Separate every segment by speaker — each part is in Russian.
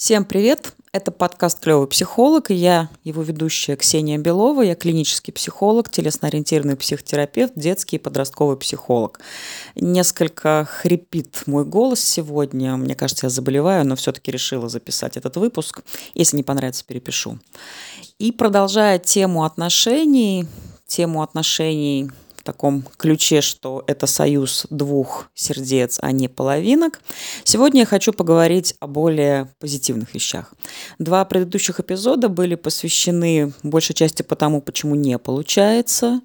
Speaker 1: Всем привет! Это подкаст «Клевый психолог» и я его ведущая Ксения Белова. Я клинический психолог, телесно-ориентированный психотерапевт, детский и подростковый психолог. Несколько хрипит мой голос сегодня. Мне кажется, я заболеваю, но все-таки решила записать этот выпуск. Если не понравится, перепишу. И продолжая тему отношений, тему отношений таком ключе, что это союз двух сердец, а не половинок. Сегодня я хочу поговорить о более позитивных вещах. Два предыдущих эпизода были посвящены большей части по тому, почему не получается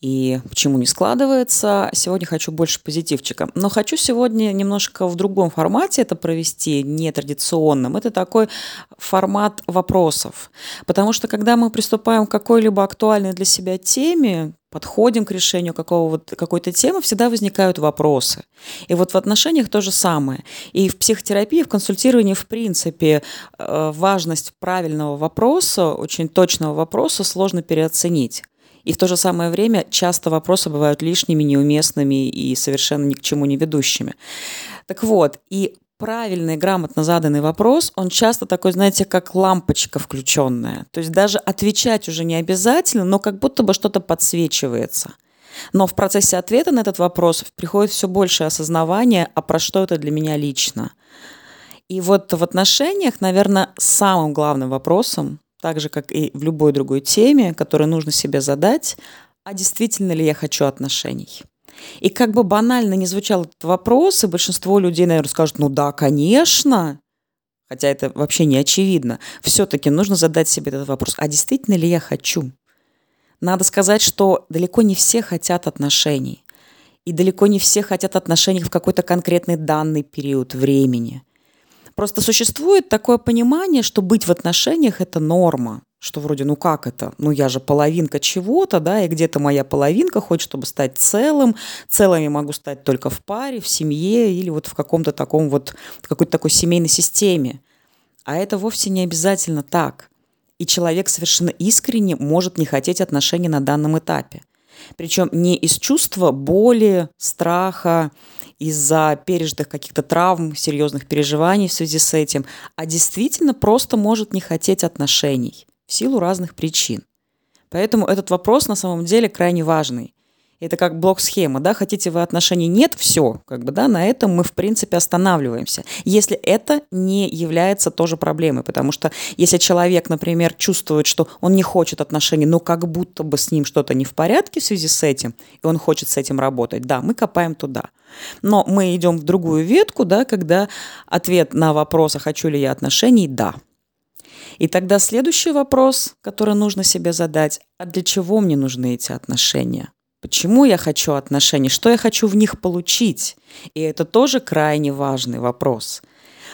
Speaker 1: и почему не складывается. Сегодня хочу больше позитивчика. Но хочу сегодня немножко в другом формате это провести, нетрадиционным. Это такой формат вопросов. Потому что когда мы приступаем к какой-либо актуальной для себя теме, подходим к решению какого какой-то темы, всегда возникают вопросы. И вот в отношениях то же самое. И в психотерапии, в консультировании, в принципе, э, важность правильного вопроса, очень точного вопроса сложно переоценить. И в то же самое время часто вопросы бывают лишними, неуместными и совершенно ни к чему не ведущими. Так вот, и правильный, грамотно заданный вопрос, он часто такой, знаете, как лампочка включенная. То есть даже отвечать уже не обязательно, но как будто бы что-то подсвечивается. Но в процессе ответа на этот вопрос приходит все больше осознавания, а про что это для меня лично. И вот в отношениях, наверное, самым главным вопросом так же, как и в любой другой теме, которую нужно себе задать, а действительно ли я хочу отношений? И как бы банально не звучал этот вопрос, и большинство людей, наверное, скажут, ну да, конечно, хотя это вообще не очевидно, все-таки нужно задать себе этот вопрос, а действительно ли я хочу? Надо сказать, что далеко не все хотят отношений. И далеко не все хотят отношений в какой-то конкретный данный период времени – Просто существует такое понимание, что быть в отношениях – это норма. Что вроде, ну как это? Ну я же половинка чего-то, да, и где-то моя половинка хочет, чтобы стать целым. Целым я могу стать только в паре, в семье или вот в каком-то таком вот, какой-то такой семейной системе. А это вовсе не обязательно так. И человек совершенно искренне может не хотеть отношений на данном этапе. Причем не из чувства боли, страха, из-за пережитых каких-то травм, серьезных переживаний в связи с этим, а действительно просто может не хотеть отношений в силу разных причин. Поэтому этот вопрос на самом деле крайне важный. Это как блок-схема, да, хотите вы отношений, нет, все, как бы, да, на этом мы, в принципе, останавливаемся. Если это не является тоже проблемой, потому что если человек, например, чувствует, что он не хочет отношений, но как будто бы с ним что-то не в порядке в связи с этим, и он хочет с этим работать, да, мы копаем туда. Но мы идем в другую ветку, да, когда ответ на вопрос, а хочу ли я отношений, да. И тогда следующий вопрос, который нужно себе задать, а для чего мне нужны эти отношения? Почему я хочу отношений? Что я хочу в них получить? И это тоже крайне важный вопрос.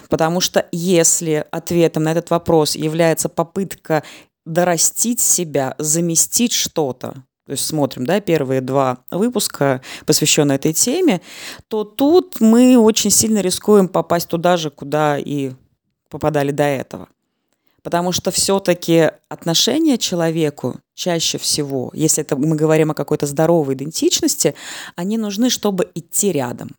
Speaker 1: Потому что если ответом на этот вопрос является попытка дорастить себя, заместить что-то, то есть смотрим, да, первые два выпуска, посвященные этой теме, то тут мы очень сильно рискуем попасть туда же, куда и попадали до этого. Потому что все-таки отношения человеку чаще всего, если это мы говорим о какой-то здоровой идентичности, они нужны, чтобы идти рядом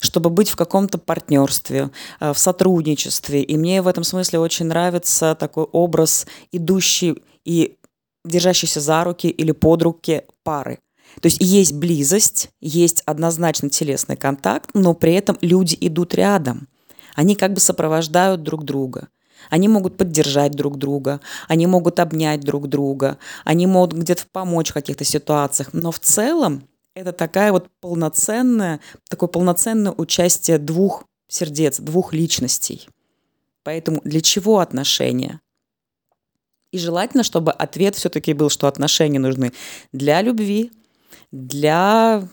Speaker 1: чтобы быть в каком-то партнерстве, э, в сотрудничестве. И мне в этом смысле очень нравится такой образ идущий и держащийся за руки или под руки пары. То есть есть близость, есть однозначно телесный контакт, но при этом люди идут рядом. Они как бы сопровождают друг друга. Они могут поддержать друг друга, они могут обнять друг друга, они могут где-то помочь в каких-то ситуациях. Но в целом это такая вот полноценная, такое полноценное участие двух сердец, двух личностей. Поэтому для чего отношения? И желательно, чтобы ответ все-таки был, что отношения нужны для любви, для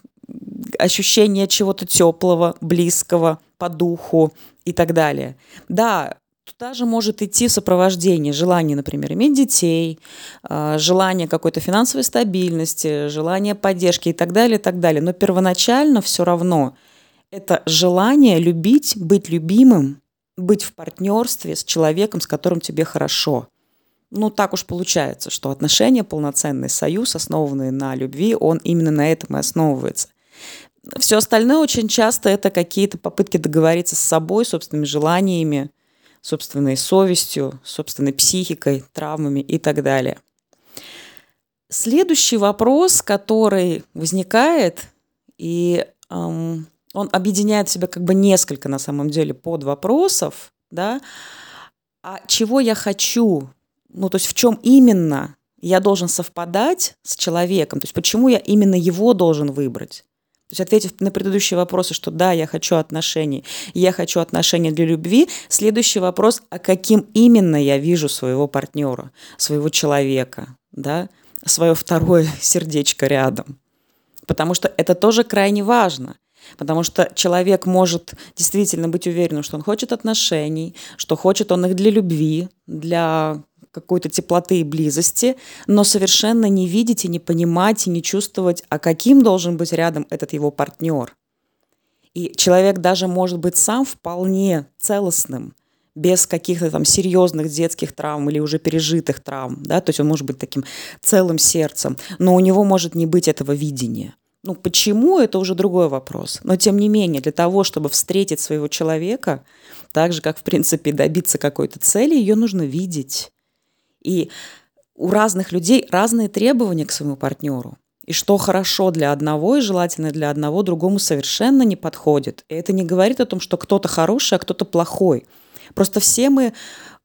Speaker 1: ощущения чего-то теплого, близкого, по духу и так далее. Да, Туда же может идти сопровождение, желание, например, иметь детей, а, желание какой-то финансовой стабильности, желание поддержки и так далее, и так далее. Но первоначально все равно это желание любить, быть любимым, быть в партнерстве с человеком, с которым тебе хорошо. Ну, так уж получается, что отношения, полноценный союз, основанный на любви, он именно на этом и основывается. Все остальное очень часто это какие-то попытки договориться с собой, собственными желаниями, собственной совестью, собственной психикой, травмами и так далее. Следующий вопрос, который возникает, и эм, он объединяет в себя как бы несколько на самом деле под вопросов, да, а чего я хочу, ну то есть в чем именно я должен совпадать с человеком, то есть почему я именно его должен выбрать. То есть ответив на предыдущие вопросы, что да, я хочу отношений, я хочу отношения для любви, следующий вопрос, а каким именно я вижу своего партнера, своего человека, да, свое второе сердечко рядом. Потому что это тоже крайне важно. Потому что человек может действительно быть уверенным, что он хочет отношений, что хочет он их для любви, для какой-то теплоты и близости, но совершенно не видеть и не понимать и не чувствовать, а каким должен быть рядом этот его партнер. И человек даже может быть сам вполне целостным, без каких-то там серьезных детских травм или уже пережитых травм, да, то есть он может быть таким целым сердцем, но у него может не быть этого видения. Ну, почему, это уже другой вопрос. Но, тем не менее, для того, чтобы встретить своего человека, так же, как, в принципе, добиться какой-то цели, ее нужно видеть. И у разных людей разные требования к своему партнеру. И что хорошо для одного и желательно для одного, другому совершенно не подходит. И это не говорит о том, что кто-то хороший, а кто-то плохой. Просто все мы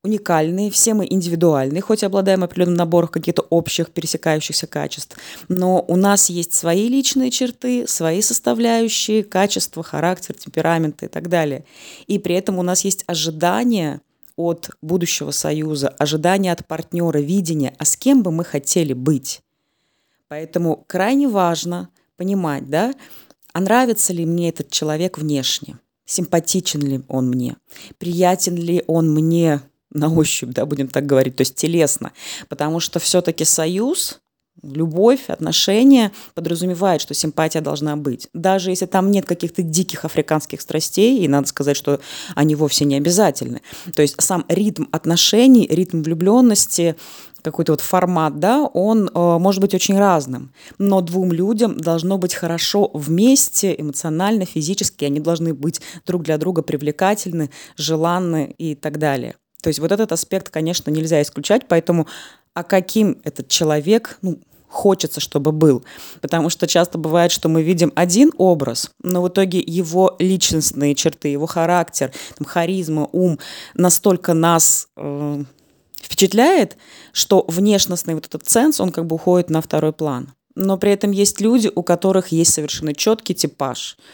Speaker 1: уникальные, все мы индивидуальные, хоть и обладаем определенным набором каких-то общих пересекающихся качеств, но у нас есть свои личные черты, свои составляющие, качества, характер, темпераменты и так далее. И при этом у нас есть ожидания от будущего союза, ожидания от партнера, видения, а с кем бы мы хотели быть. Поэтому крайне важно понимать, да, а нравится ли мне этот человек внешне, симпатичен ли он мне, приятен ли он мне на ощупь, да, будем так говорить, то есть телесно. Потому что все-таки союз, любовь, отношения подразумевает, что симпатия должна быть. Даже если там нет каких-то диких африканских страстей, и надо сказать, что они вовсе не обязательны. То есть сам ритм отношений, ритм влюбленности, какой-то вот формат, да, он э, может быть очень разным. Но двум людям должно быть хорошо вместе, эмоционально, физически. Они должны быть друг для друга привлекательны, желанны и так далее. То есть вот этот аспект, конечно, нельзя исключать, поэтому а каким этот человек, ну, хочется, чтобы был. Потому что часто бывает, что мы видим один образ, но в итоге его личностные черты, его характер, там, харизма, ум настолько нас э, впечатляет, что внешностный вот этот ценз, он как бы уходит на второй план. Но при этом есть люди, у которых есть совершенно четкий типаж –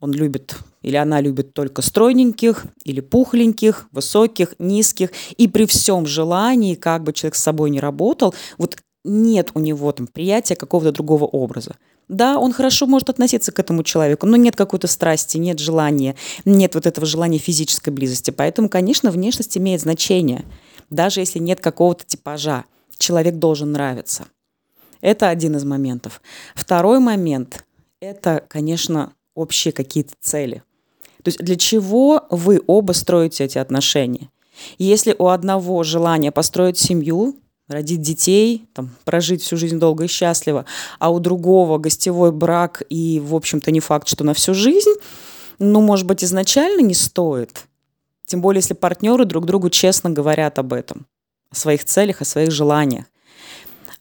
Speaker 1: он любит или она любит только стройненьких, или пухленьких, высоких, низких. И при всем желании, как бы человек с собой не работал, вот нет у него там приятия какого-то другого образа. Да, он хорошо может относиться к этому человеку, но нет какой-то страсти, нет желания, нет вот этого желания физической близости. Поэтому, конечно, внешность имеет значение. Даже если нет какого-то типажа, человек должен нравиться. Это один из моментов. Второй момент – это, конечно, общие какие-то цели. То есть для чего вы оба строите эти отношения? если у одного желание построить семью, родить детей, там, прожить всю жизнь долго и счастливо, а у другого гостевой брак и, в общем-то, не факт, что на всю жизнь, ну, может быть, изначально не стоит. Тем более, если партнеры друг другу честно говорят об этом, о своих целях, о своих желаниях.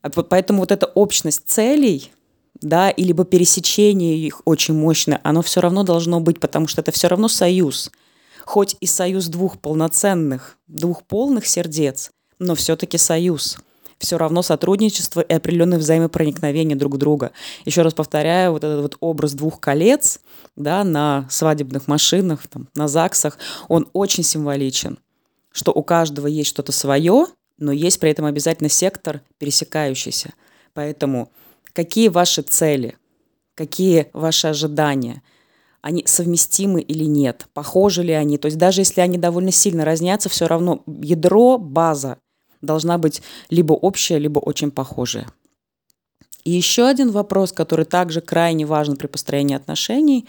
Speaker 1: А поэтому вот эта общность целей, да, и либо пересечение их очень мощное, оно все равно должно быть, потому что это все равно союз. Хоть и союз двух полноценных, двух полных сердец, но все-таки союз. Все равно сотрудничество и определенное взаимопроникновение друг друга. Еще раз повторяю, вот этот вот образ двух колец да, на свадебных машинах, там, на ЗАГСах, он очень символичен, что у каждого есть что-то свое, но есть при этом обязательно сектор пересекающийся. Поэтому какие ваши цели, какие ваши ожидания, они совместимы или нет, похожи ли они. То есть даже если они довольно сильно разнятся, все равно ядро, база должна быть либо общая, либо очень похожая. И еще один вопрос, который также крайне важен при построении отношений,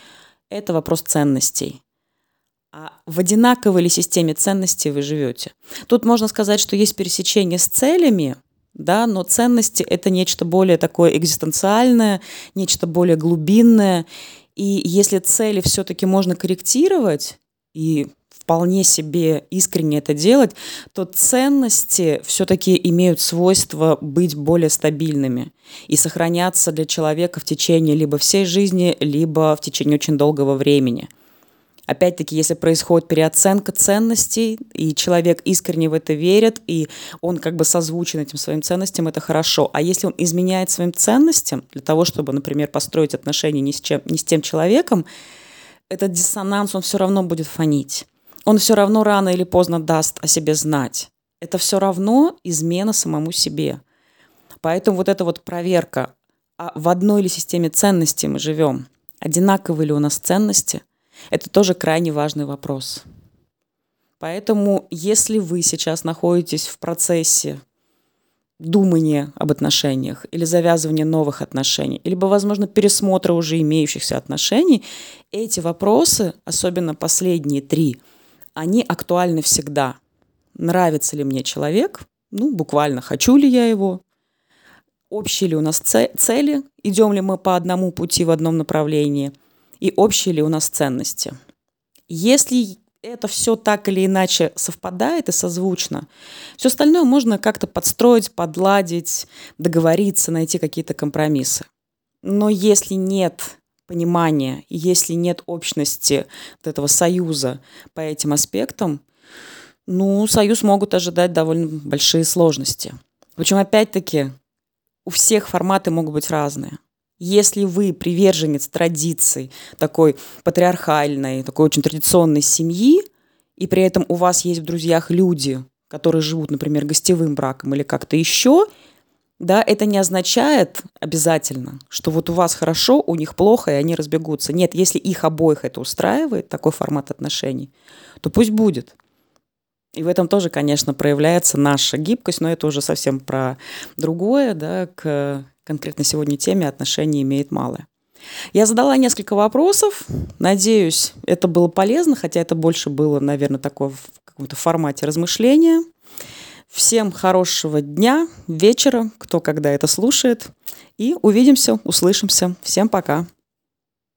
Speaker 1: это вопрос ценностей. А в одинаковой ли системе ценностей вы живете? Тут можно сказать, что есть пересечение с целями, да, но ценности — это нечто более такое экзистенциальное, нечто более глубинное. И если цели все-таки можно корректировать, и вполне себе искренне это делать, то ценности все-таки имеют свойство быть более стабильными и сохраняться для человека в течение либо всей жизни, либо в течение очень долгого времени. Опять-таки, если происходит переоценка ценностей, и человек искренне в это верит, и он как бы созвучен этим своим ценностям, это хорошо. А если он изменяет своим ценностям для того, чтобы, например, построить отношения не с, чем, не с тем человеком, этот диссонанс, он все равно будет фонить он все равно рано или поздно даст о себе знать. Это все равно измена самому себе. Поэтому вот эта вот проверка, а в одной или системе ценностей мы живем, одинаковые ли у нас ценности, это тоже крайне важный вопрос. Поэтому, если вы сейчас находитесь в процессе думания об отношениях или завязывания новых отношений, либо, возможно, пересмотра уже имеющихся отношений, эти вопросы, особенно последние три, они актуальны всегда. Нравится ли мне человек? Ну, буквально, хочу ли я его? Общие ли у нас цели? Идем ли мы по одному пути в одном направлении? И общие ли у нас ценности? Если это все так или иначе совпадает и созвучно, все остальное можно как-то подстроить, подладить, договориться, найти какие-то компромиссы. Но если нет понимания, если нет общности вот этого союза по этим аспектам, ну, союз могут ожидать довольно большие сложности. Причем, опять-таки, у всех форматы могут быть разные. Если вы приверженец традиций такой патриархальной, такой очень традиционной семьи, и при этом у вас есть в друзьях люди, которые живут, например, гостевым браком или как-то еще, да, это не означает обязательно, что вот у вас хорошо, у них плохо, и они разбегутся. Нет, если их обоих это устраивает, такой формат отношений, то пусть будет. И в этом тоже, конечно, проявляется наша гибкость, но это уже совсем про другое, да, к конкретно сегодня теме отношения имеет малое. Я задала несколько вопросов. Надеюсь, это было полезно, хотя это больше было, наверное, такое в каком-то формате размышления. Всем хорошего дня, вечера, кто когда это слушает. И увидимся, услышимся. Всем пока.